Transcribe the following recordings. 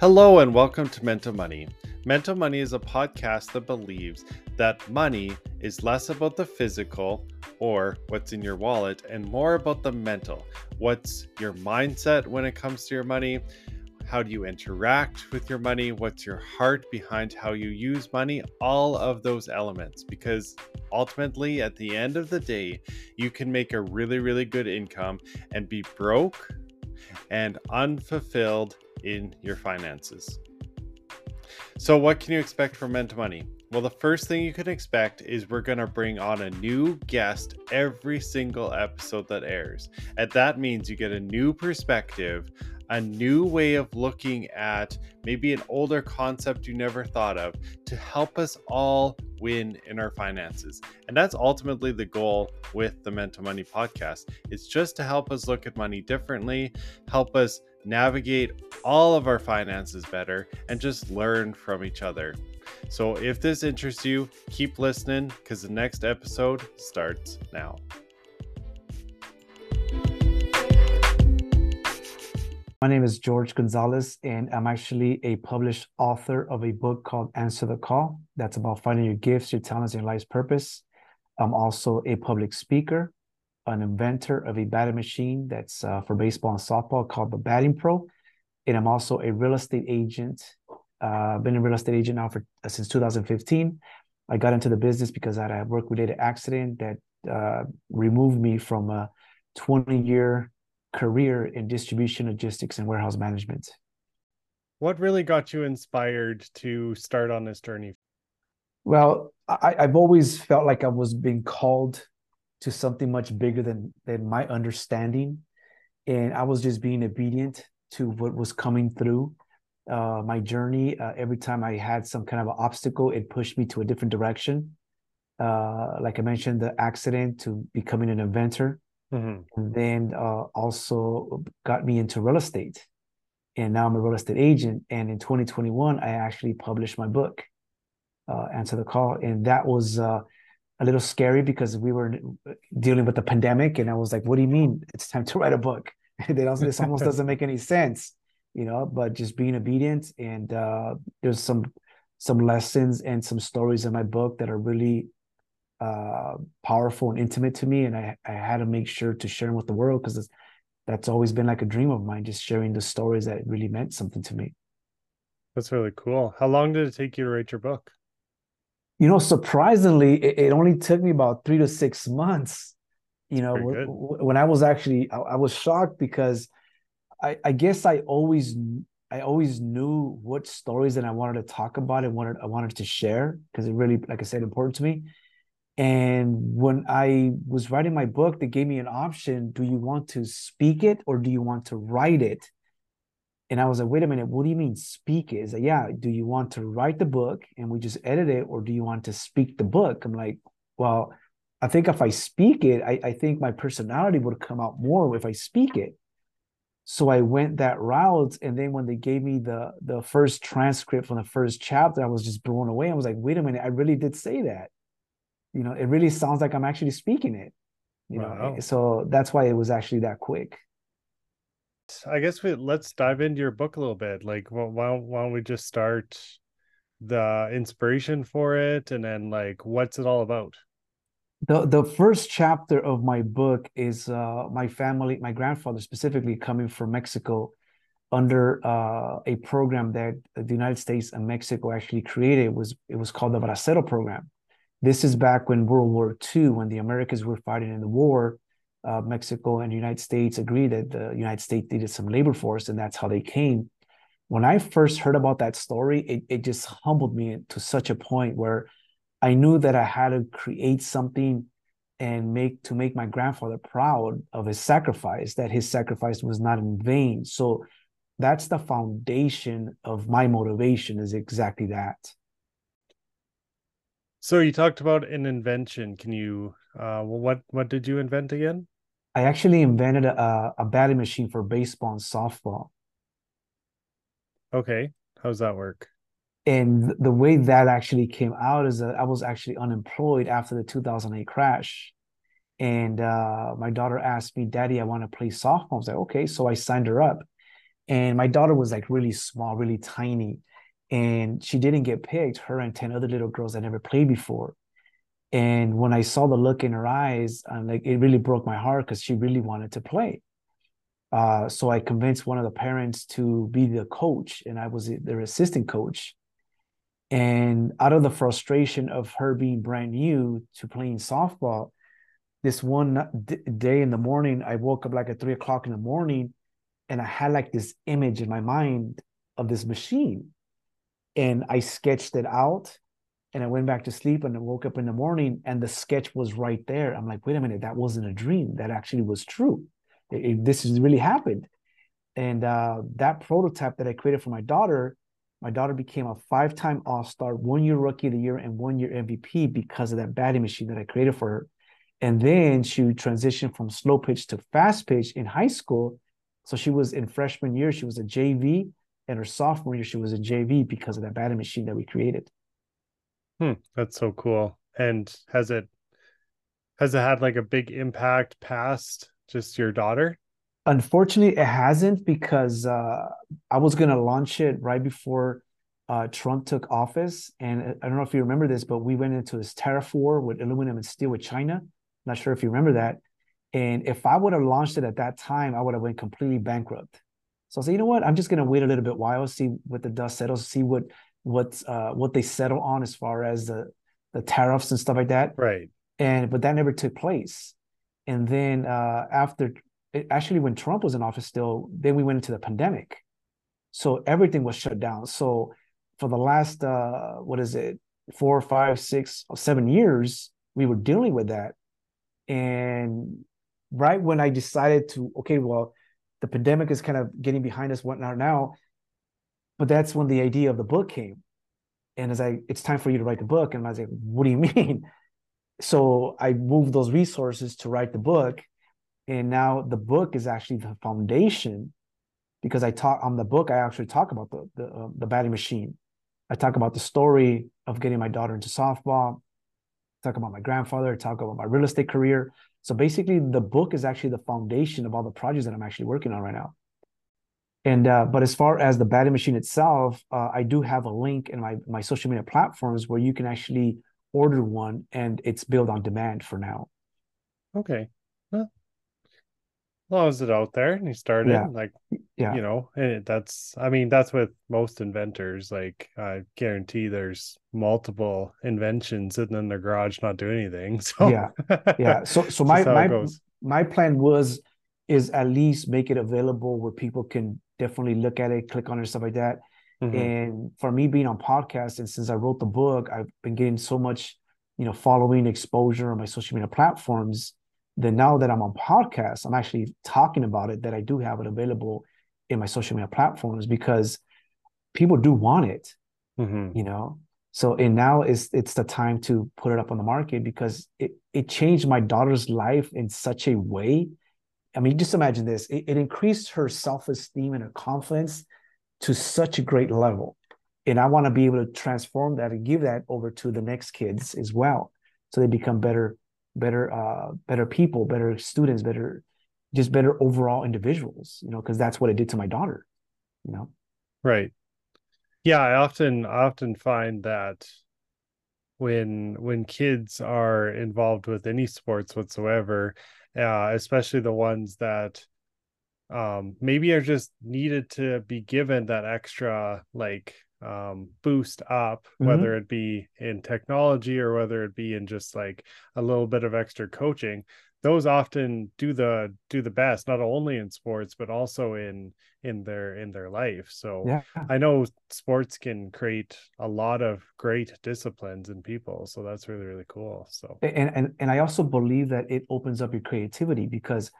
Hello, and welcome to Mental Money. Mental Money is a podcast that believes that money is less about the physical or what's in your wallet and more about the mental. What's your mindset when it comes to your money? How do you interact with your money? What's your heart behind how you use money? All of those elements. Because ultimately, at the end of the day, you can make a really, really good income and be broke and unfulfilled in your finances. So, what can you expect from Mental Money? Well, the first thing you can expect is we're going to bring on a new guest every single episode that airs. And that means you get a new perspective, a new way of looking at maybe an older concept you never thought of to help us all win in our finances. And that's ultimately the goal with the Mental Money podcast. It's just to help us look at money differently, help us navigate all of our finances better, and just learn from each other. So if this interests you, keep listening because the next episode starts now. My name is George Gonzalez, and I'm actually a published author of a book called Answer the Call. That's about finding your gifts, your talents, and your life's purpose. I'm also a public speaker, an inventor of a batting machine that's uh, for baseball and softball called the Batting Pro. And I'm also a real estate agent. Uh, been a real estate agent now for uh, since 2015. I got into the business because I had a work-related accident that uh, removed me from a 20-year career in distribution, logistics, and warehouse management. What really got you inspired to start on this journey? Well, I, have always felt like I was being called to something much bigger than than my understanding, and I was just being obedient to what was coming through uh, my journey. Uh, every time I had some kind of an obstacle, it pushed me to a different direction. Uh, like I mentioned, the accident to becoming an inventor Mm-hmm. And then uh, also got me into real estate. And now I'm a real estate agent. And in 2021, I actually published my book, uh, Answer the Call. And that was uh, a little scary because we were dealing with the pandemic. And I was like, what do you mean it's time to write a book? this almost doesn't make any sense, you know, but just being obedient. And uh, there's some some lessons and some stories in my book that are really uh, powerful and intimate to me, and I I had to make sure to share them with the world because that's always been like a dream of mine, just sharing the stories that really meant something to me. That's really cool. How long did it take you to write your book? You know, surprisingly, it, it only took me about three to six months. You know, w- w- when I was actually, I, I was shocked because I, I guess I always I always knew what stories that I wanted to talk about and wanted I wanted to share because it really, like I said, important to me. And when I was writing my book, they gave me an option do you want to speak it or do you want to write it? And I was like, wait a minute, what do you mean speak it? Is like, yeah, do you want to write the book and we just edit it or do you want to speak the book? I'm like, well, I think if I speak it, I, I think my personality would come out more if I speak it. So I went that route. And then when they gave me the the first transcript from the first chapter, I was just blown away. I was like, wait a minute, I really did say that you know, it really sounds like I'm actually speaking it. You wow. know, so that's why it was actually that quick. I guess we let's dive into your book a little bit. Like, well, why why don't we just start the inspiration for it, and then like, what's it all about? the the first chapter of my book is uh, my family, my grandfather specifically coming from Mexico under uh, a program that the United States and Mexico actually created. It was it was called the Bracero program, this is back when World War II, when the Americans were fighting in the war. Uh, Mexico and the United States agreed that the United States needed some labor force, and that's how they came. When I first heard about that story, it, it just humbled me to such a point where I knew that I had to create something and make to make my grandfather proud of his sacrifice, that his sacrifice was not in vain. So that's the foundation of my motivation is exactly that. So you talked about an invention. Can you uh what what did you invent again? I actually invented a, a batting machine for baseball and softball. Okay. How does that work? And the way that actually came out is that I was actually unemployed after the 2008 crash. And uh, my daughter asked me, Daddy, I want to play softball. I was like, okay. So I signed her up. and my daughter was like really small, really tiny, and she didn't get picked. Her and ten other little girls that never played before. And when I saw the look in her eyes, I'm like it really broke my heart because she really wanted to play. Uh, so I convinced one of the parents to be the coach, and I was their assistant coach. And out of the frustration of her being brand new to playing softball, this one day in the morning, I woke up like at three o'clock in the morning, and I had like this image in my mind of this machine, and I sketched it out, and I went back to sleep, and I woke up in the morning, and the sketch was right there. I'm like, wait a minute, that wasn't a dream. That actually was true it, this has really happened. And uh, that prototype that I created for my daughter, my daughter became a five-time All-Star, one-year Rookie of the Year, and one-year MVP because of that batting machine that I created for her. And then she transitioned from slow pitch to fast pitch in high school. So she was in freshman year, she was a JV, and her sophomore year, she was a JV because of that batting machine that we created. Hmm, that's so cool. And has it has it had like a big impact past just your daughter? Unfortunately, it hasn't because uh, I was to launch it right before uh, Trump took office. And I don't know if you remember this, but we went into this tariff war with aluminum and steel with China. Not sure if you remember that. And if I would have launched it at that time, I would have went completely bankrupt. So I said, you know what? I'm just going to wait a little bit while, see what the dust settles, see what what uh, what they settle on as far as the the tariffs and stuff like that. Right. And but that never took place. And then uh, after, actually, when Trump was in office, still, then we went into the pandemic. So everything was shut down. So for the last, uh, what is it, four, five, six, seven years, we were dealing with that. And right when I decided to, okay, well, the pandemic is kind of getting behind us, whatnot now. But that's when the idea of the book came. And as I, it's time for you to write the book. And I was like, what do you mean? so I moved those resources to write the book. And now the book is actually the foundation because I talk on the book, I actually talk about the, the, uh, the batting machine. I talk about the story of getting my daughter into softball, talk about my grandfather, talk about my real estate career. So basically, the book is actually the foundation of all the projects that I'm actually working on right now. And uh, but as far as the batting machine itself, uh, I do have a link in my my social media platforms where you can actually order one and it's built on demand for now. Okay. Well, well is it out there and you started yeah. like yeah you know and that's i mean that's with most inventors like i guarantee there's multiple inventions sitting in their garage not doing anything so yeah yeah so so my my, my plan was is at least make it available where people can definitely look at it click on it stuff like that Mm-hmm. And for me being on podcast, and since I wrote the book, I've been getting so much, you know, following exposure on my social media platforms. That now that I'm on podcast, I'm actually talking about it. That I do have it available in my social media platforms because people do want it. Mm-hmm. You know, so and now is it's the time to put it up on the market because it it changed my daughter's life in such a way. I mean, just imagine this: it, it increased her self esteem and her confidence to such a great level. And I want to be able to transform that and give that over to the next kids as well. So they become better, better, uh, better people, better students, better, just better overall individuals, you know, because that's what it did to my daughter, you know. Right. Yeah, I often I often find that when when kids are involved with any sports whatsoever, uh, especially the ones that um maybe are just needed to be given that extra like um boost up mm-hmm. whether it be in technology or whether it be in just like a little bit of extra coaching those often do the do the best not only in sports but also in in their in their life. So yeah. i know sports can create a lot of great disciplines in people. So that's really really cool. So and and, and i also believe that it opens up your creativity because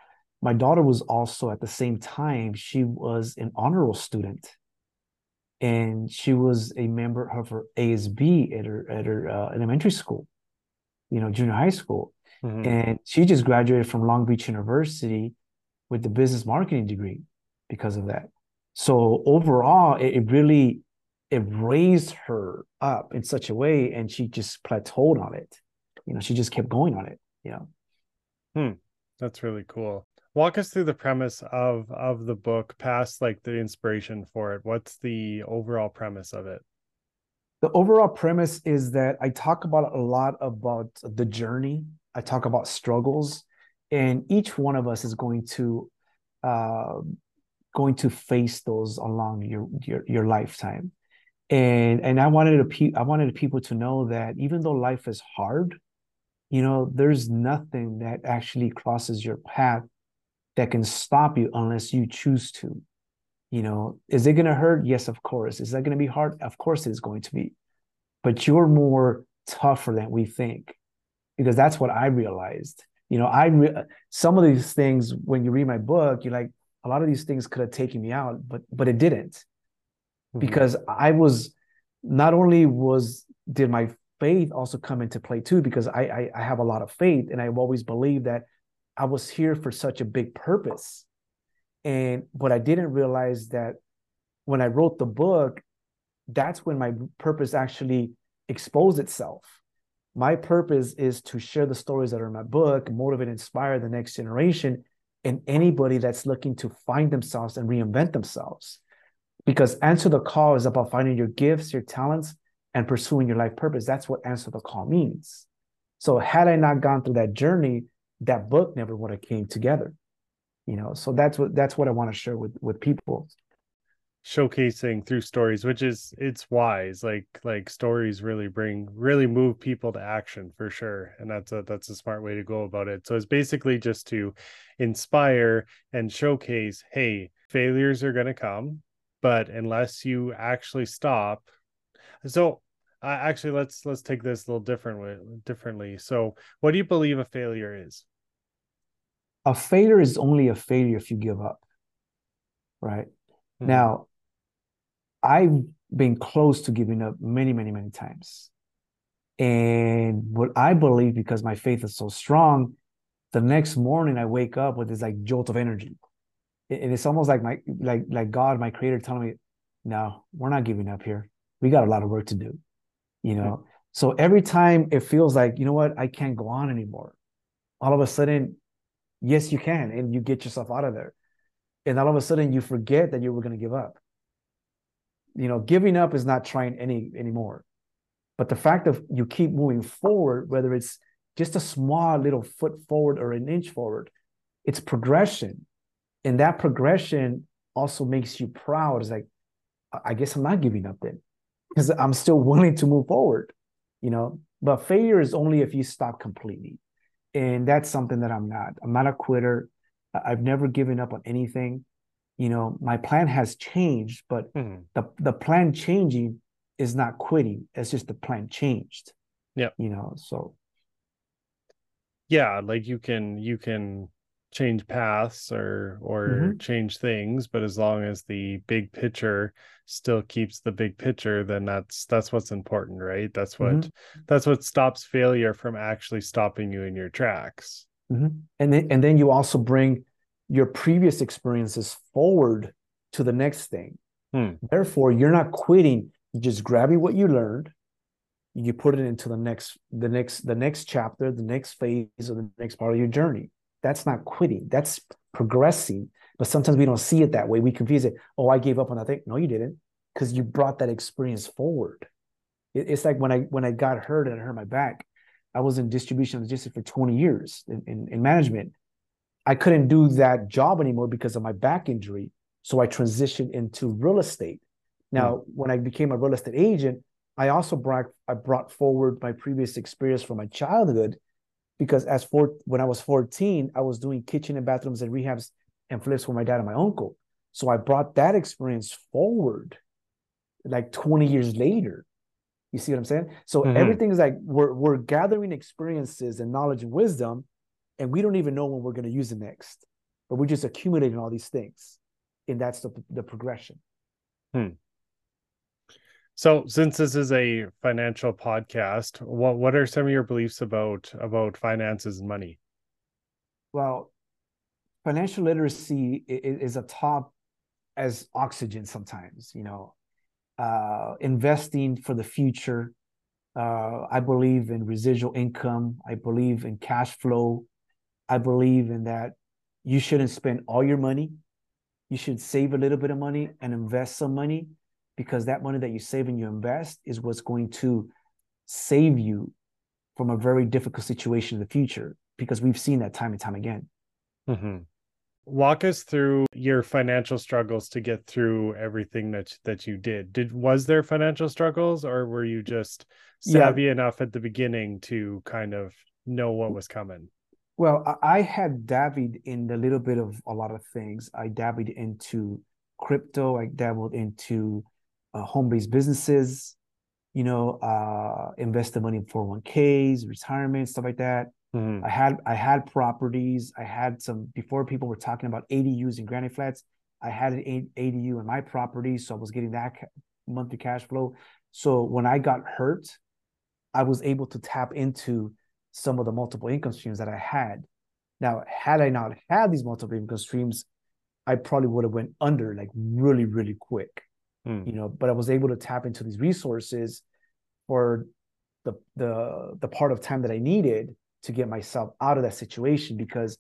my daughter was also at the same time she was an honor roll student. And she was a member of her asb at her at her uh, elementary school you know junior high school mm-hmm. and she just graduated from long beach university with the business marketing degree because of that. So overall it, it really it raised her up in such a way and she just plateaued on it. You know she just kept going on it. You know hmm. That's really cool. Walk us through the premise of of the book past like the inspiration for it. What's the overall premise of it? The overall premise is that i talk about a lot about the journey i talk about struggles and each one of us is going to uh, going to face those along your your, your lifetime and and i wanted to pe- i wanted people to know that even though life is hard you know there's nothing that actually crosses your path that can stop you unless you choose to. You know, is it going to hurt? Yes, of course. Is that going to be hard? Of course, it's going to be. But you're more tougher than we think, because that's what I realized. You know, I re- some of these things when you read my book, you're like, a lot of these things could have taken me out, but but it didn't, mm-hmm. because I was not only was did my faith also come into play too, because I, I I have a lot of faith, and I've always believed that I was here for such a big purpose. And but I didn't realize that when I wrote the book, that's when my purpose actually exposed itself. My purpose is to share the stories that are in my book, motivate, inspire the next generation, and anybody that's looking to find themselves and reinvent themselves. Because answer the call is about finding your gifts, your talents, and pursuing your life purpose. That's what answer the call means. So had I not gone through that journey, that book never would have came together you know so that's what that's what i want to share with with people showcasing through stories which is it's wise like like stories really bring really move people to action for sure and that's a that's a smart way to go about it. So it's basically just to inspire and showcase hey failures are going to come but unless you actually stop so uh, actually let's let's take this a little different way, differently. So what do you believe a failure is? A failure is only a failure if you give up right mm-hmm. now i've been close to giving up many many many times. And what i believe because my faith is so strong the next morning i wake up with this like jolt of energy. And it's almost like my like like god my creator telling me no we're not giving up here. We got a lot of work to do you know? So every time it feels like you know what? I can't go on anymore. All of a sudden yes you can and you get yourself out of there and all of a sudden you forget that you were going to give up you know giving up is not trying any anymore but the fact of you keep moving forward whether it's just a small little foot forward or an inch forward it's progression and that progression also makes you proud it's like i guess i'm not giving up then because I'm still willing to move forward, you know. But failure is only if you stop completely. And that's something that I'm not. I'm not a quitter. I've never given up on anything. You know, my plan has changed, but mm-hmm. the the plan changing is not quitting. It's just the plan changed. Yeah. You know, so yeah, like you can you can change paths or or mm-hmm. change things but as long as the big picture still keeps the big picture then that's that's what's important right that's what mm-hmm. that's what stops failure from actually stopping you in your tracks mm-hmm. and then and then you also bring your previous experiences forward to the next thing hmm. therefore you're not quitting you're just grabbing what you learned you put it into the next the next the next chapter the next phase of the next part of your journey that's not quitting. That's progressing. But sometimes we don't see it that way. We confuse it. Oh, I gave up on that thing. No, you didn't, because you brought that experience forward. It, it's like when I when I got hurt and I hurt my back. I was in distribution logistics for 20 years in, in, in management. I couldn't do that job anymore because of my back injury. So I transitioned into real estate. Now, mm. when I became a real estate agent, I also brought I brought forward my previous experience from my childhood because as for when I was 14, I was doing kitchen and bathrooms and rehabs and flips for my dad and my uncle. So I brought that experience forward like 20 years later. You see what I'm saying? So mm-hmm. everything is like we're we're gathering experiences and knowledge and wisdom, and we don't even know when we're going to use it next. But we're just accumulating all these things. And that's the the progression. Hmm. So, since this is a financial podcast, what what are some of your beliefs about about finances and money? Well, financial literacy is a top as oxygen sometimes. You know, uh, investing for the future. Uh, I believe in residual income. I believe in cash flow. I believe in that you shouldn't spend all your money. You should save a little bit of money and invest some money because that money that you save and you invest is what's going to save you from a very difficult situation in the future because we've seen that time and time again. Mm-hmm. Walk us through your financial struggles to get through everything that that you did. Did was there financial struggles, or were you just savvy yeah. enough at the beginning to kind of know what was coming? Well, I had dabbled in a little bit of a lot of things. I dabbled into crypto. I dabbled into uh, home-based businesses. You know, uh, invested money in 401ks, retirement, stuff like that. Mm-hmm. I had I had properties. I had some before people were talking about ADUs and granny flats. I had an ADU in my property, so I was getting that monthly cash flow. So when I got hurt, I was able to tap into some of the multiple income streams that I had. Now, had I not had these multiple income streams, I probably would have went under like really, really quick. Hmm. You know, but I was able to tap into these resources for the the the part of time that I needed to get myself out of that situation because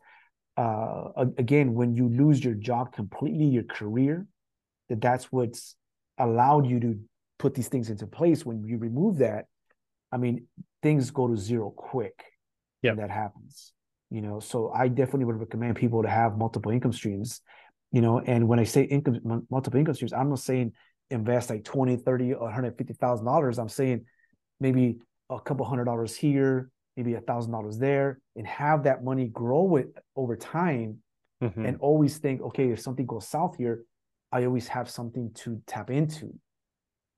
uh, again when you lose your job completely your career that that's what's allowed you to put these things into place. When you remove that i mean things go to zero quick when that happens you know? So i definitely would recommend people to have multiple income streams you know? And when i say income multiple income streams i'm not saying invest like 20 30 or 150 thousand dollars. I'm saying maybe a couple hundred dollars here maybe a thousand dollars there and have that money grow it over time mm-hmm. and always think okay if something goes south here i always have something to tap into.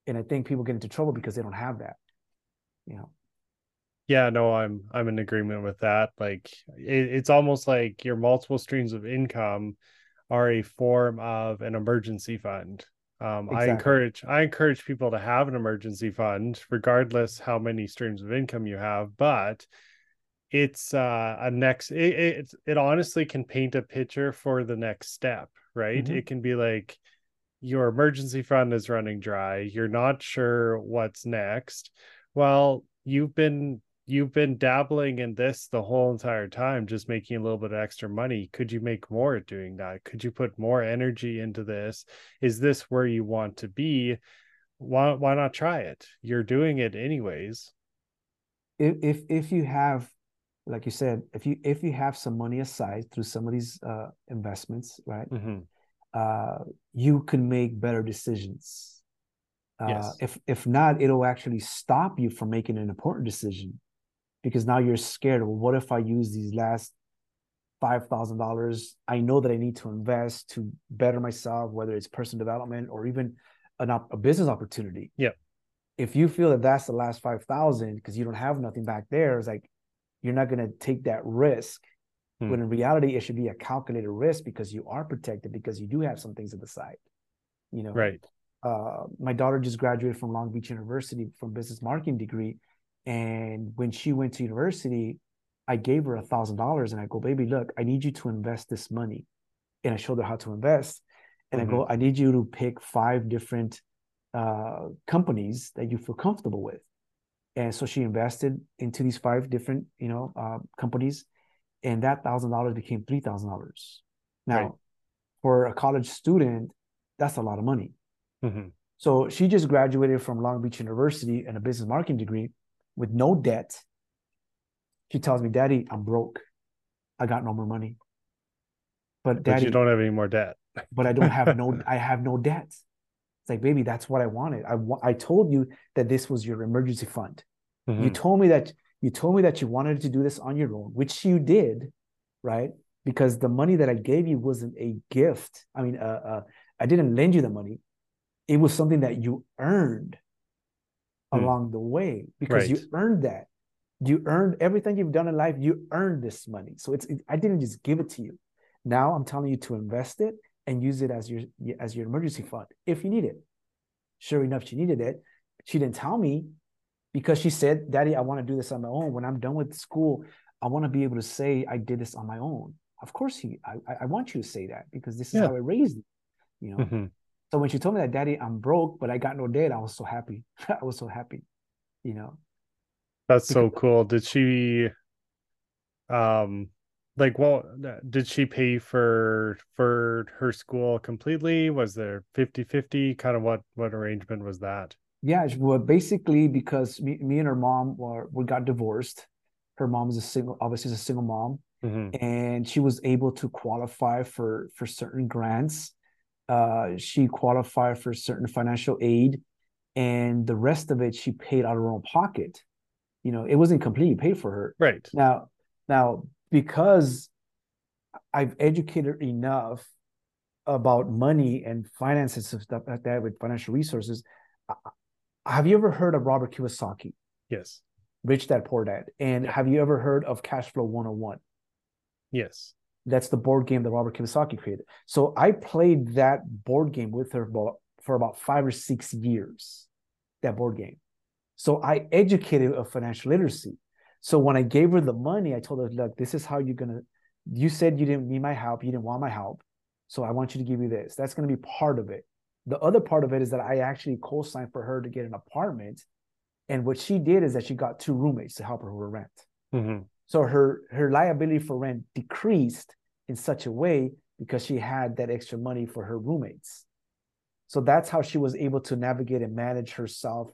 And i think people get into trouble because they don't have that you know? Yeah no i'm i'm in agreement with that. Like it, it's almost like your multiple streams of income are a form of an emergency fund um, exactly. I encourage I encourage people to have an emergency fund, regardless how many streams of income you have. But it's uh, a next. It, it it honestly can paint a picture for the next step, right? Mm-hmm. It can be like your emergency fund is running dry. You're not sure what's next. Well, you've been you've been dabbling in this the whole entire time, just making a little bit of extra money. Could you make more at doing that? Could you put more energy into this? Is this where you want to be? Why why not try it? You're doing it anyways. If if if you have like you said, if you if you have some money aside through some of these uh, investments, right? Mm-hmm. Uh, you can make better decisions. Uh, yes. If if not, it'll actually stop you from making an important decision because now you're scared. Well, what if I use these last five thousand dollars? I know that I need to invest to better myself, whether it's personal development or even an op- a business opportunity. Yeah. If you feel that that's the last five thousand because you don't have nothing back there, it's like you're not going to take that risk. Hmm. When in reality, it should be a calculated risk because you are protected because you do have some things at the side. You know, right. Uh, my daughter just graduated from Long Beach University from business marketing degree, and when she went to university, I gave her a thousand dollars and I go, baby, look, I need you to invest this money. And I showed her how to invest. And mm-hmm. I go, I need you to pick five different uh, companies that you feel comfortable with. And so she invested into these five different, you know, uh, companies, and that thousand dollars became three thousand dollars. Now, right. for a college student, that's a lot of money. Mm-hmm. So she just graduated from Long Beach University and a business marketing degree with no debt. She tells me, Daddy, I'm broke. I got no more money. But Daddy, but you don't have any more debt. but I don't have no, I have no debt. It's like, baby, that's what I wanted. I I told you that this was your emergency fund. Mm-hmm. You told me that you told me that you wanted to do this on your own, which you did, right? Because the money that I gave you wasn't a gift. I mean, uh, uh, I didn't lend you the money. It was something that you earned mm. along the way because right. you earned that. You earned everything you've done in life. You earned this money. So it's it, I didn't just give it to you. Now I'm telling you to invest it and use it as your as your emergency fund if you need it. Sure enough, she needed it. She didn't tell me because she said, "Daddy, I want to do this on my own. When I'm done with school, I want to be able to say I did this on my own." Of course, he. I, I want you to say that because this is yeah. how I raised you. You know. Mm-hmm. So when she told me that, Daddy, I'm broke, but I got no debt, I was so happy. I was so happy, you know. That's because, so cool. Did she um like well did she pay for for her school completely was there 50 50 kind of what what arrangement was that yeah well basically because me, me and her mom were we got divorced her mom is a single obviously is a single mom mm-hmm. and she was able to qualify for for certain grants uh she qualified for certain financial aid and the rest of it she paid out of her own pocket. You know it wasn't completely paid for her. Right. Now now because i've educated enough about money and finances and stuff like that with financial resources have you ever heard of robert kiyosaki? Yes. Rich dad poor dad. And have you ever heard of cash flow 101 yes that's the board game that robert kiyosaki created so i played that board game with her for about five or six years that board game so I educated her financial literacy. So when I gave her the money, I told her, look, this is how you're gonna. You said you didn't need my help, you didn't want my help, so I want you to give you this. That's gonna be part of it. The other part of it is that I actually co-signed for her to get an apartment, and what she did is that she got two roommates to help her with rent. Mm-hmm. So her her liability for rent decreased in such a way because she had that extra money for her roommates. So that's how she was able to navigate and manage herself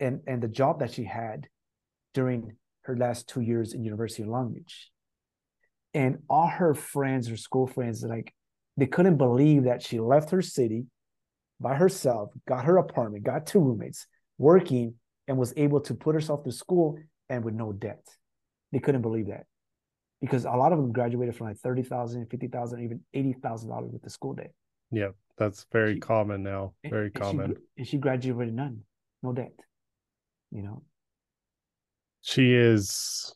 and and the job that she had during her last two years in University of Long Beach. And all her friends, her school friends, like they couldn't believe that she left her city by herself, got her apartment, got two roommates, working, and was able to put herself to school and with no debt. They couldn't believe that. Because a lot of them graduated from like 30,000, 50,000, even $80,000 with the school debt. Yeah, that's very she, common now. Very and common. She, and she graduated none, no debt you know? She is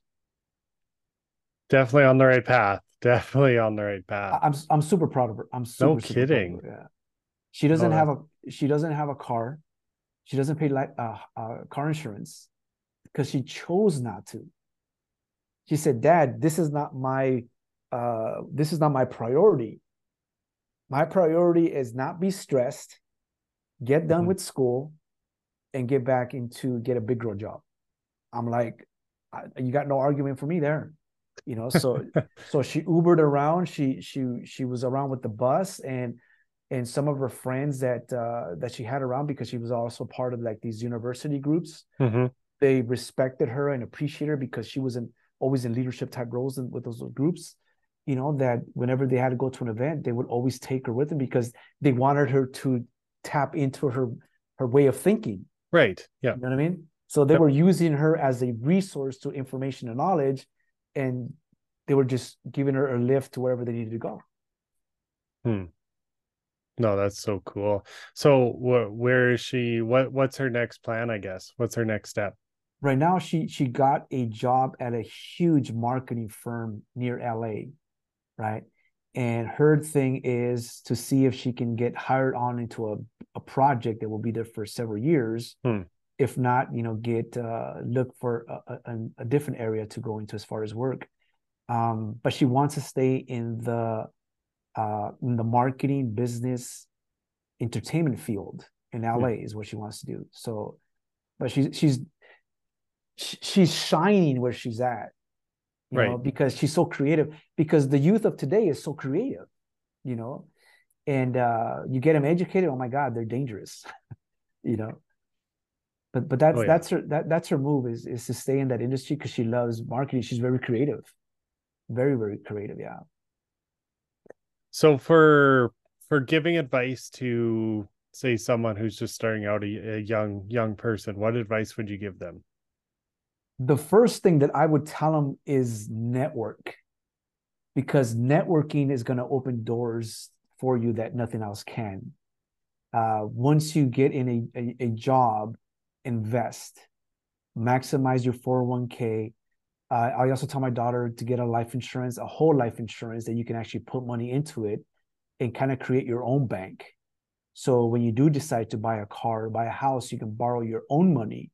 definitely on the right path definitely on the right path. I'm i'm super proud of her. I'm super, no kidding. yeah. She doesn't oh, have a she doesn't have a car. She doesn't pay like uh, uh, car insurance because she chose not to she said dad this is not my uh this is not my priority my priority is not be stressed get done mm-hmm. with school and get back into get a big girl job. I'm like, you got no argument for me there, you know. So so she Ubered around. She she she was around with the bus and and some of her friends that uh, that she had around because she was also part of like these university groups. Mm-hmm. They respected her and appreciated her because she was in always in leadership type roles in, with those groups. You know that whenever they had to go to an event, they would always take her with them because they wanted her to tap into her her way of thinking Right. Yeah. You know what I mean? So they yep. were using her as a resource to information and knowledge, and they were just giving her a lift to wherever they needed to go. Hmm. No, that's so cool. So wh- where is she? What what's her next plan? I guess. What's her next step? Right now, she she got a job at a huge marketing firm near LA, right? And her thing is to see if she can get hired on into a a project that will be there for several years. Hmm. If not, you know, get uh, look for a, a, a, different area to go into as far as work. Um, but she wants to stay in the uh, in the marketing, business, entertainment field in LA hmm. is what she wants to do. So, but she's she's she's shining where she's at, you right? Know, because she's so creative. Because the youth of today is so creative, you know and uh, you get them educated oh my god they're dangerous you know but but that's oh, yeah. that's her that that's her move is is to stay in that industry because she loves marketing she's very creative very very creative yeah so for for giving advice to say someone who's just starting out a, a young young person what advice would you give them the first thing that i would tell them is network because networking is going to open doors for you that nothing else can. Uh, once you get in a, a, a job, invest, maximize your 401k. Uh, I also tell my daughter to get a life insurance, a whole life insurance that you can actually put money into it and kind of create your own bank. So when you do decide to buy a car or buy a house, you can borrow your own money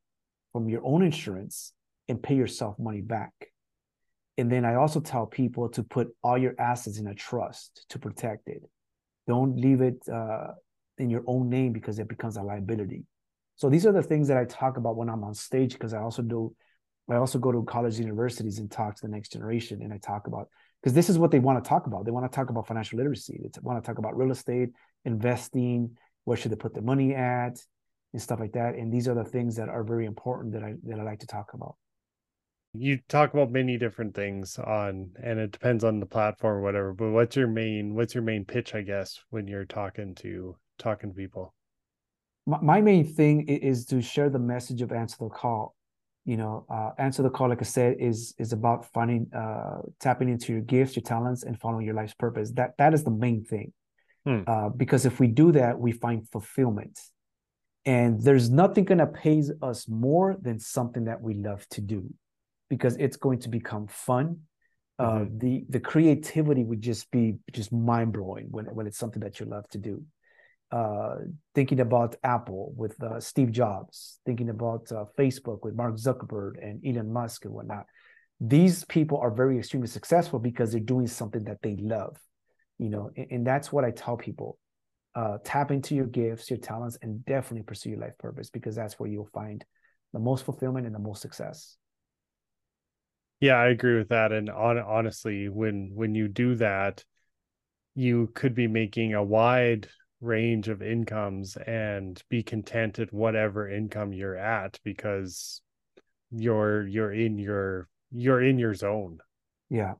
from your own insurance and pay yourself money back. And then I also tell people to put all your assets in a trust to protect it. Don't leave it uh, in your own name because it becomes a liability. So these are the things that I talk about when I'm on stage because I also do I also go to college universities and talk to the next generation and I talk about because this is what they want to talk about. They want to talk about financial literacy. They want to talk about real estate, investing, where should they put their money at, and stuff like that. And these are the things that are very important that I that I like to talk about. You talk about many different things on, and it depends on the platform or whatever. But what's your main what's your main pitch, I guess, when you're talking to talking to people? My, my main thing is to share the message of answer the call you know uh, answer the call like i said is is about finding uh, tapping into your gifts your talents and following your life's purpose that that is the main thing hmm. uh, because if we do that we find fulfillment and there's nothing going to pay us more than something that we love to do because it's going to become fun uh, mm-hmm. the the creativity would just be just mind-blowing when, when it's something that you love to do uh, thinking about Apple with uh, Steve Jobs, thinking about uh, Facebook with Mark Zuckerberg and Elon Musk and whatnot. These people are very extremely successful because they're doing something that they love, you know, and, and that's what I tell people. Uh, tap into your gifts, your talents, and definitely pursue your life purpose because that's where you'll find the most fulfillment and the most success. Yeah, I agree with that. And on, honestly, when when you do that, you could be making a wide range of incomes and be content at whatever income you're at because you're you're in your you're in your zone yeah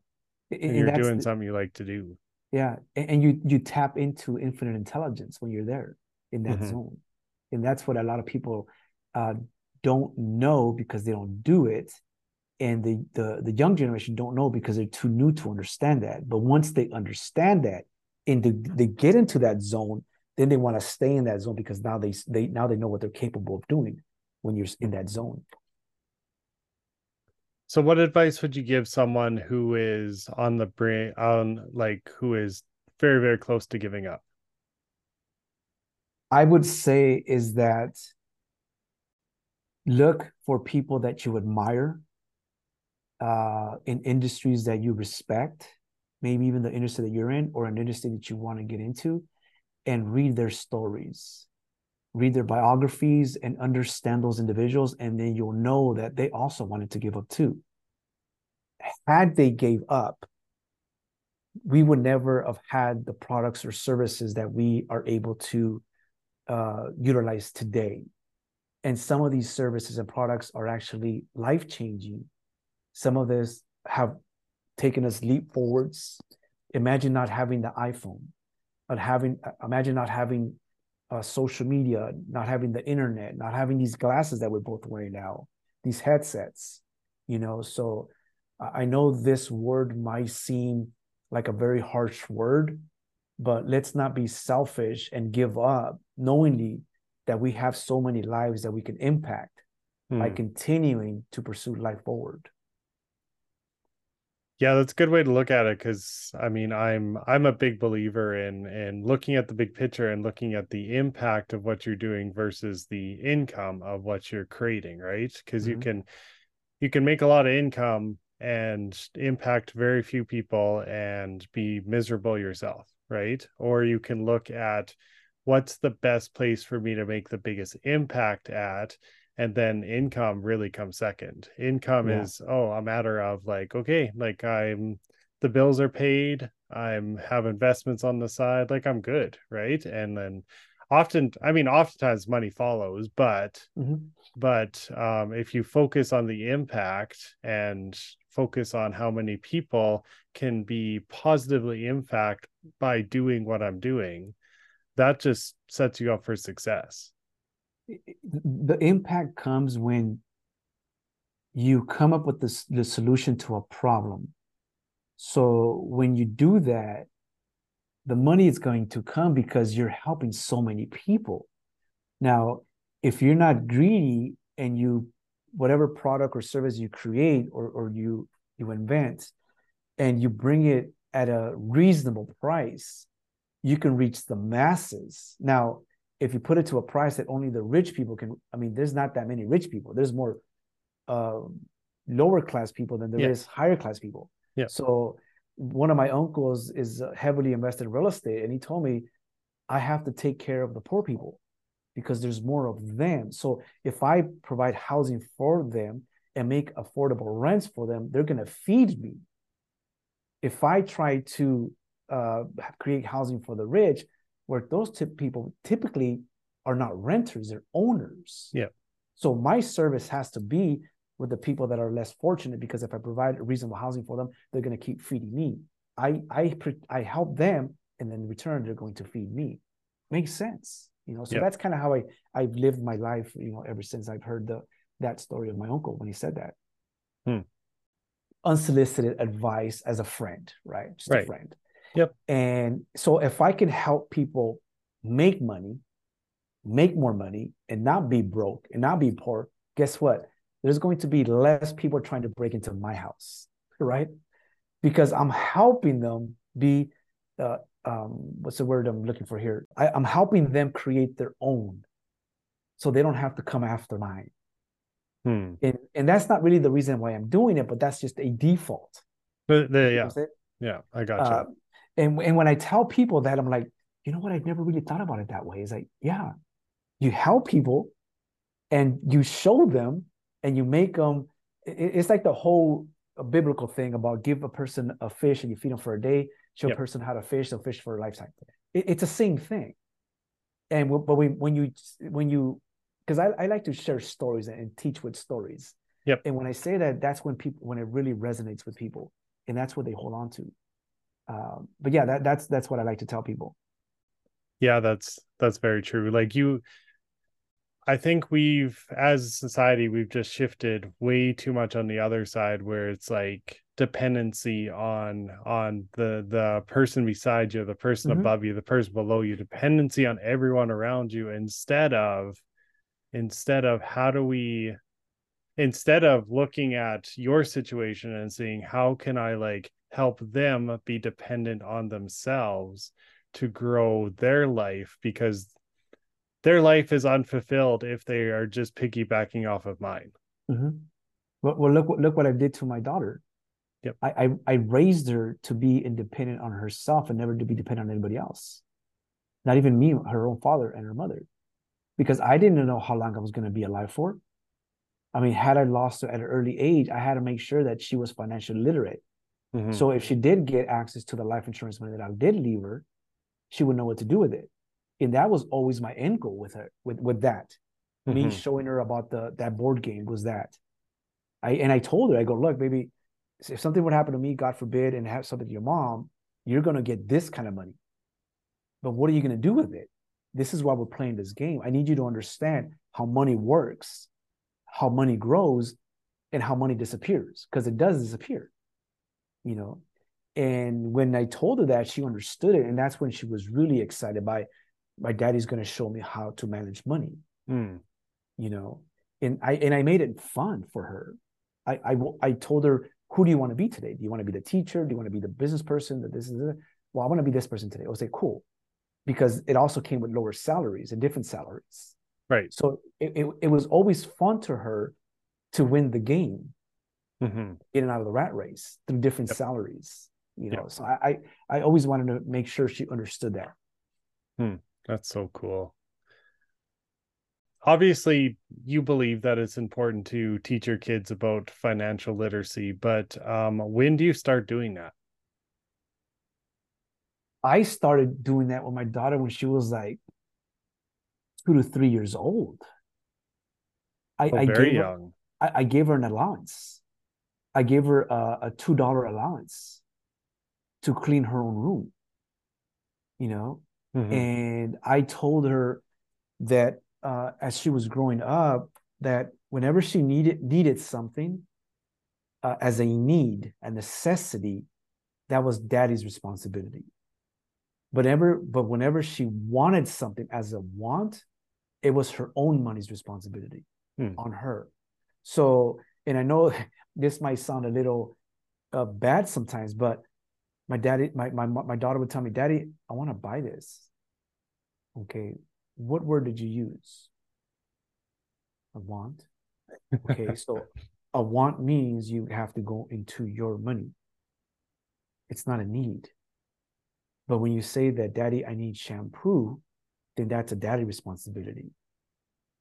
and, and you're doing the, something you like to do yeah and you you tap into infinite intelligence when you're there in that mm-hmm. zone and that's what a lot of people uh, don't know because they don't do it and the, the the young generation don't know because they're too new to understand that but once they understand that and they, they get into that zone, then they want to stay in that zone because now they they now they know what they're capable of doing when you're in that zone. So, what advice would you give someone who is on the brain, on like who is very very close to giving up? I would say is that look for people that you admire uh, in industries that you respect maybe even the industry that you're in or an industry that you want to get into and read their stories. Read their biographies and understand those individuals and then you'll know that they also wanted to give up too. Had they gave up we would never have had the products or services that we are able to uh, utilize today. And some of these services and products are actually life changing some of this have taken us leap forwards. Imagine not having the iPhone, not having imagine not having uh, social media, not having the internet, not having these glasses that we're both wearing now, these headsets. You know, so I know this word might seem like a very harsh word, but let's not be selfish and give up knowingly that we have so many lives that we can impact hmm. by continuing to pursue life forward yeah that's a good way to look at it because i mean i'm i'm a big believer in in looking at the big picture and looking at the impact of what you're doing versus the income of what you're creating right because mm-hmm. you can you can make a lot of income and impact very few people and be miserable yourself right or you can look at what's the best place for me to make the biggest impact at and then income really comes second income yeah. is oh a matter of like okay like i'm the bills are paid i'm have investments on the side like i'm good right and then often i mean oftentimes money follows but mm-hmm. but um, if you focus on the impact and focus on how many people can be positively impact by doing what i'm doing that just sets you up for success the impact comes when you come up with the, the solution to a problem. So when you do that, the money is going to come because you're helping so many people. Now, if you're not greedy and you whatever product or service you create or, or you you invent and you bring it at a reasonable price, you can reach the masses. Now, if you put it to a price that only the rich people can i mean there's not that many rich people. There's more uh, lower class people than there yeah. is higher class people. Yeah. So one of my uncles is heavily invested in real estate and he told me i have to take care of the poor people because there's more of them. So if i provide housing for them and make affordable rents for them they're going to feed me. If I try to uh, create housing for the rich, where those tip people typically are not renters, they're owners. Yeah. So my service has to be with the people that are less fortunate because if I provide reasonable housing for them, they're going to keep feeding me. I I I help them, and then in return they're going to feed me. Makes sense, you know. So that's kind of how I I've lived my life, you know, ever since I've heard the that story of my uncle when he said that. Hmm. Unsolicited advice as a friend, right? Just right. a friend. Yep. And so if I can help people make money, make more money, and not be broke and not be poor, guess what? There's going to be less people trying to break into my house, right? Because I'm helping them be, uh, um, what's the word I'm looking for here? I, I'm helping them create their own, so they don't have to come after mine. Hmm. And and that's not really the reason why I'm doing it, but that's just a default. But the, yeah, yeah, I got you. Uh, and and when I tell people that, I'm like, you know what? I've never really thought about it that way. It's like, yeah, you help people, and you show them, and you make them. It's like the whole uh, biblical thing about give a person a fish and you feed them for a day. Show yep. a person how to fish, they'll fish for a lifetime. It, it's the same thing. And but when when you when you because I, I like to share stories and teach with stories. Yep. And when I say that, that's when people when it really resonates with people, and that's what they hold on to. Um, but yeah, that, that's that's what I like to tell people. Yeah, that's that's very true. Like you, I think we've as a society we've just shifted way too much on the other side where it's like dependency on on the the person beside you, the person mm-hmm. above you, the person below you, dependency on everyone around you instead of instead of how do we instead of looking at your situation and seeing how can I like help them be dependent on themselves to grow their life because their life is unfulfilled if they are just piggybacking off of mine. Mm-hmm. Well, well, look look what I did to my daughter. Yep. I, I I raised her to be independent on herself and never to be dependent on anybody else. Not even me, her own father and her mother, because I didn't know how long I was going to be alive for. I mean, had I lost her at an early age, I had to make sure that she was financially literate. Mm-hmm. So if she did get access to the life insurance money that I did leave her, she would know what to do with it. And that was always my end goal with her, with with that. Mm-hmm. Me showing her about the that board game was that. I and I told her, I go, look, baby, if something would happen to me, God forbid, and have something to your mom, you're gonna get this kind of money. But what are you gonna do with it? This is why we're playing this game. I need you to understand how money works, how money grows, and how money disappears, because it does disappear you know? And when i told her that she understood it and that's when she was really excited by my daddy's going to show me how to manage money. Mm. you know? And i and i made it fun for her. I, I i told her who do you want to be today? Do you want to be the teacher? Do you want to be the business person? That this is well i want to be this person today. I was like cool. Because it also came with lower salaries and different salaries. Right. So it, it, it was always fun to her to win the game mm-hmm. in and out of the rat race through different yep. salaries. You know, yep. so I, I, I always wanted to make sure she understood that. Hmm. That's so cool. Obviously, you believe that it's important to teach your kids about financial literacy, but um, when do you start doing that? I started doing that with my daughter when she was like two to three years old. I, oh, I very young. Her, I, I, gave her an allowance. I gave her a, a two dollar allowance to clean her own room. You know, mm-hmm. and I told her that uh, as she was growing up, that whenever she needed needed something uh, as a need, a necessity, that was daddy's responsibility. But ever, but whenever she wanted something as a want, it was her own money's responsibility hmm. on her. So, and I know this might sound a little uh, bad sometimes, but my daddy, my, my my daughter would tell me, "Daddy, I want to buy this." Okay, what word did you use? I want. Okay, so a want means you have to go into your money. It's not a need. But when you say that, Daddy, I need shampoo, then that's a daddy responsibility.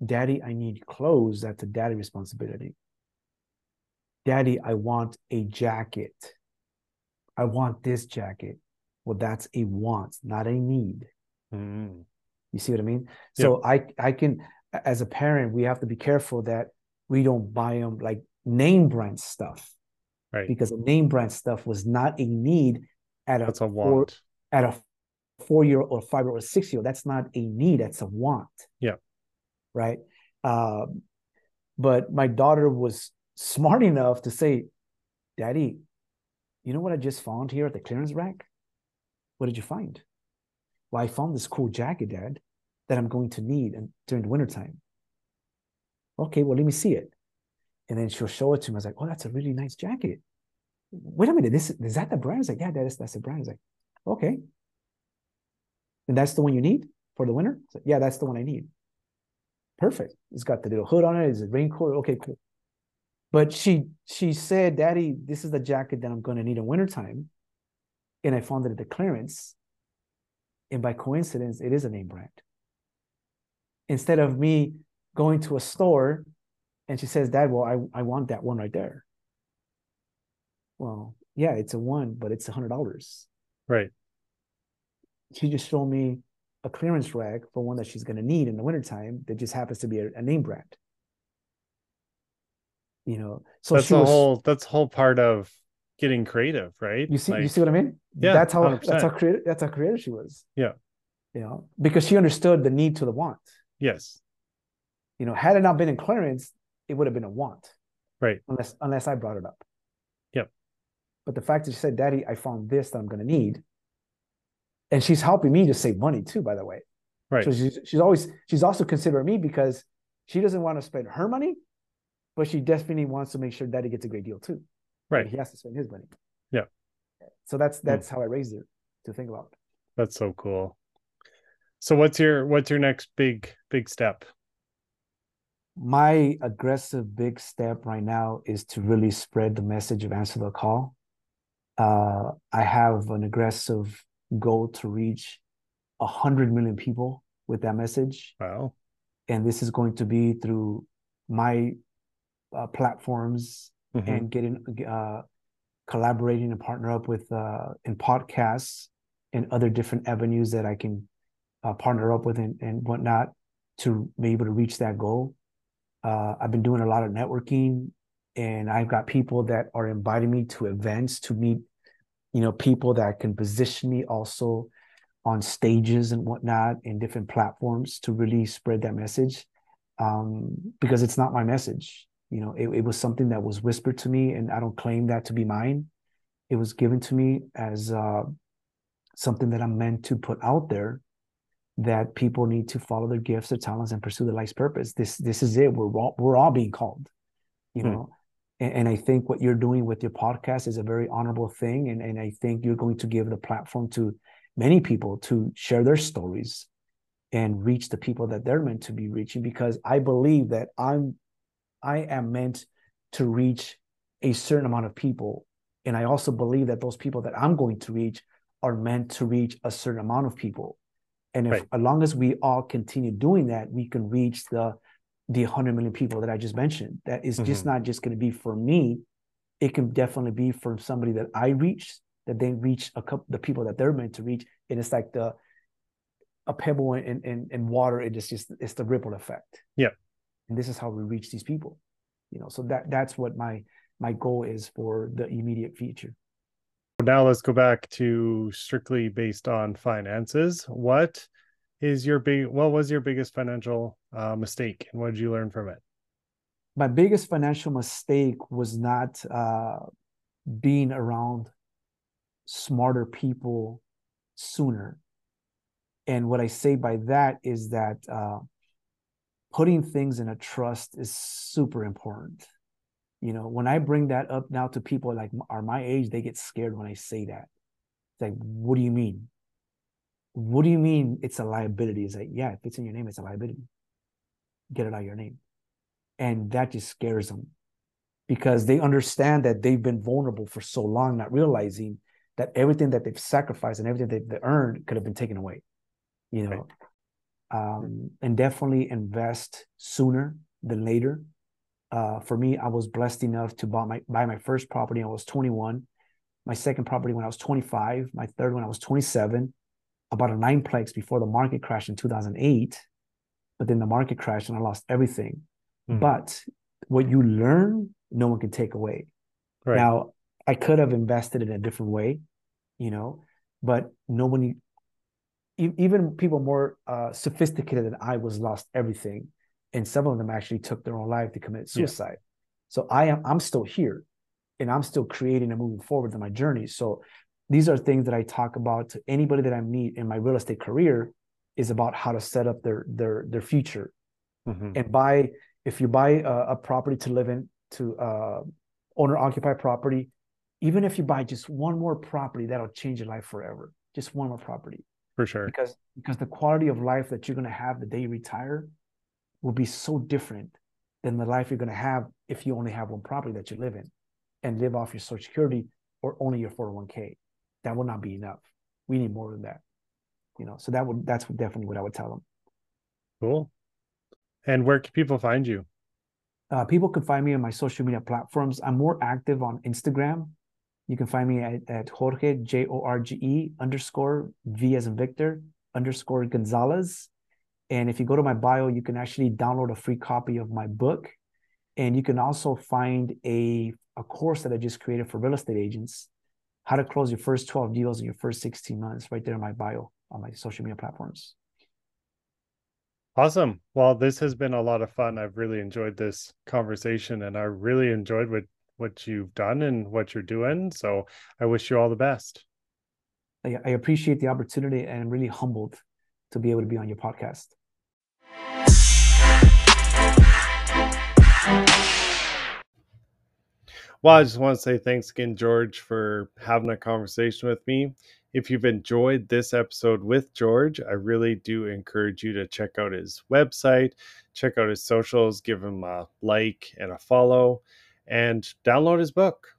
Daddy, I need clothes, that's a daddy responsibility. Daddy, I want a jacket. I want this jacket. Well, that's a want, not a need. Mm. You see what I mean? So I I can as a parent, we have to be careful that we don't buy them like name brand stuff. Right. Because name brand stuff was not a need at a, That's a four, want. at a four year or five year or six year. Old. That's not a need, that's a want. Yeah. Right. Um, but my daughter was smart enough to say, Daddy, you know what I just found here at the clearance rack? What did you find? Well, I found this cool jacket, Dad, that I'm going to need during the wintertime. Okay, well, let me see it. And then she'll show it to me. I was like, oh, that's a really nice jacket. Wait a minute, this is that the brand? I was like, yeah, that is that's the brand. I was like, okay. And that's the one you need for the winter? Said, yeah, that's the one I need. Perfect. It's got the little hood on it. It's a raincoat. Okay, cool. But she she said, Daddy, this is the jacket that I'm going to need in wintertime. And I found it at the clearance. And by coincidence, it is a name brand. Instead of me going to a store and she says, Dad, well, I, I want that one right there. Well, yeah, it's a one, but it's a hundred dollars. Right. She just showed me a clearance rack for one that she's going to need in the wintertime that just happens to be a, a name brand. You know, so that's was, whole that's whole part of getting creative, right? you see, you see what I mean? Yeah, that's how 100%. that's how creative that's how creative she was. Yeah. You know, because she understood the need to the want. yes. You know, had it not been in clearance, it would have been a want. Right. Unless unless I brought it up. Yep. But the fact that she said, Daddy, I found this that I'm gonna need. And she's helping me to save money too, by the way. Right. So she's she's always she's also considering me because she doesn't want to spend her money, but she definitely wants to make sure Daddy gets a great deal too. Right. He has to spend his money. Yeah. So that's that's how I raised her to think about. That's so cool. So what's your what's your next big big step? my aggressive big step right now is to really spread the message of answer the call. Uh, I have an aggressive goal to reach a hundred million people with that message, Wow. and this is going to be through my uh, platforms Mhm. and getting uh, collaborating and partner up with uh, in podcasts and other different avenues that I can uh, partner up with and, and whatnot to be able to reach that goal. Uh, I've been doing a lot of networking, and I've got people that are inviting me to events to meet, you know, people that can position me also on stages and whatnot in different platforms to really spread that message. Um, because it's not my message. You know, it, it was something that was whispered to me, and I don't claim that to be mine. It was given to me as uh, something that I'm meant to put out there that people need to follow their gifts, their talents, and pursue their life's purpose. This this is it. We're all, we're all being called, you Hmm. know. And, and I think what you're doing with your podcast is a very honorable thing, and and I think you're going to give the platform to many people to share their stories and reach the people that they're meant to be reaching. Because I believe that I'm I am meant to reach a certain amount of people, and I also believe that those people that I'm going to reach are meant to reach a certain amount of people. And if Right. as long as we all continue doing that, we can reach the the 100 million people that I just mentioned. That is just mm-hmm. not just going to be for me. It can definitely be for somebody that I reach, that they reach a couple the people that they're meant to reach. And it's like the a pebble in in, in water. It is just it's the ripple effect. Yeah. And this is how we reach these people. You know, so that that's what my my goal is for the immediate future. Now let's go back to strictly based on finances. What is your big what was your biggest financial uh, mistake and what did you learn from it? my biggest financial mistake was not uh, being around smarter people sooner. And what I say by that is that uh, putting things in a trust is super important. You know, when I bring that up now to people like are my age, they get scared when I say that. It's like, what do you mean? What do you mean it's a liability? It's like, yeah, if it's in your name, it's a liability. Get it out of your name and that just scares them because they understand that they've been vulnerable for so long not realizing that everything that they've sacrificed and everything that they earned could have been taken away you know um, and definitely invest sooner than later uh, for me i was blessed enough to buy my buy my first property i was 21 my second property when I was 25, my third when I was 27, about a nineplex before the market crashed in 2008. But then the market crashed and I lost everything. Mm. But what you learn, no one can take away. Right. Now, I could have invested in a different way, you know, but nobody, even people more uh, sophisticated than I was, lost everything, and some of them actually took their own life to commit suicide. Yeah. So I am I'm still here, and I'm still creating and moving forward in my journey. So these are things that I talk about to anybody that I meet in my real estate career is about how to set up their their their future, mm-hmm. and buy if you buy a, a property to live in to uh, owner occupy property, even if you buy just one more property, that'll change your life forever. Just one more property. For sure. Because because the quality of life that you're gonna have the day you retire will be so different than the life you're gonna have if you only have one property that you live in and live off your social security or only your 401k. That will not be enough. We need more than that. You know, so that would that's definitely what I would tell them. Cool. And where can people find you? Uh, people can find me on my social media platforms. I'm more active on Instagram. You can find me at, at Jorge, J O R G E underscore V as in Victor underscore Gonzalez. And if you go to my bio, you can actually download a free copy of my book. And you can also find a, a course that I just created for real estate agents how to close your first 12 deals in your first 16 months right there in my bio on my social media platforms. Awesome. Well, this has been a lot of fun. I've really enjoyed this conversation and I really enjoyed what what you've done and what you're doing. So I wish you all the best. I, I appreciate the opportunity and I'm really humbled to be able to be on your podcast. Well, I just want to say thanks again, George, for having a conversation with me. If you've enjoyed this episode with George, I really do encourage you to check out his website, check out his socials, give him a like and a follow, and download his book.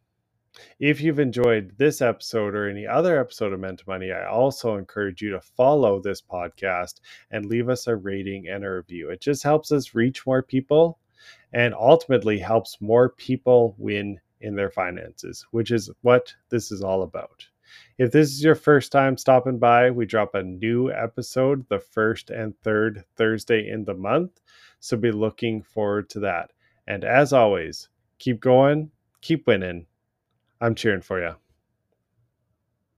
If you've enjoyed this episode or any other episode of Mental Money, I also encourage you to follow this podcast and leave us a rating and a review. It just helps us reach more people and ultimately helps more people win in their finances, which is what this is all about. If this is your first time stopping by, we drop a new episode the first and third Thursday in the month. So be looking forward to that. And as always, keep going, keep winning. I'm cheering for you.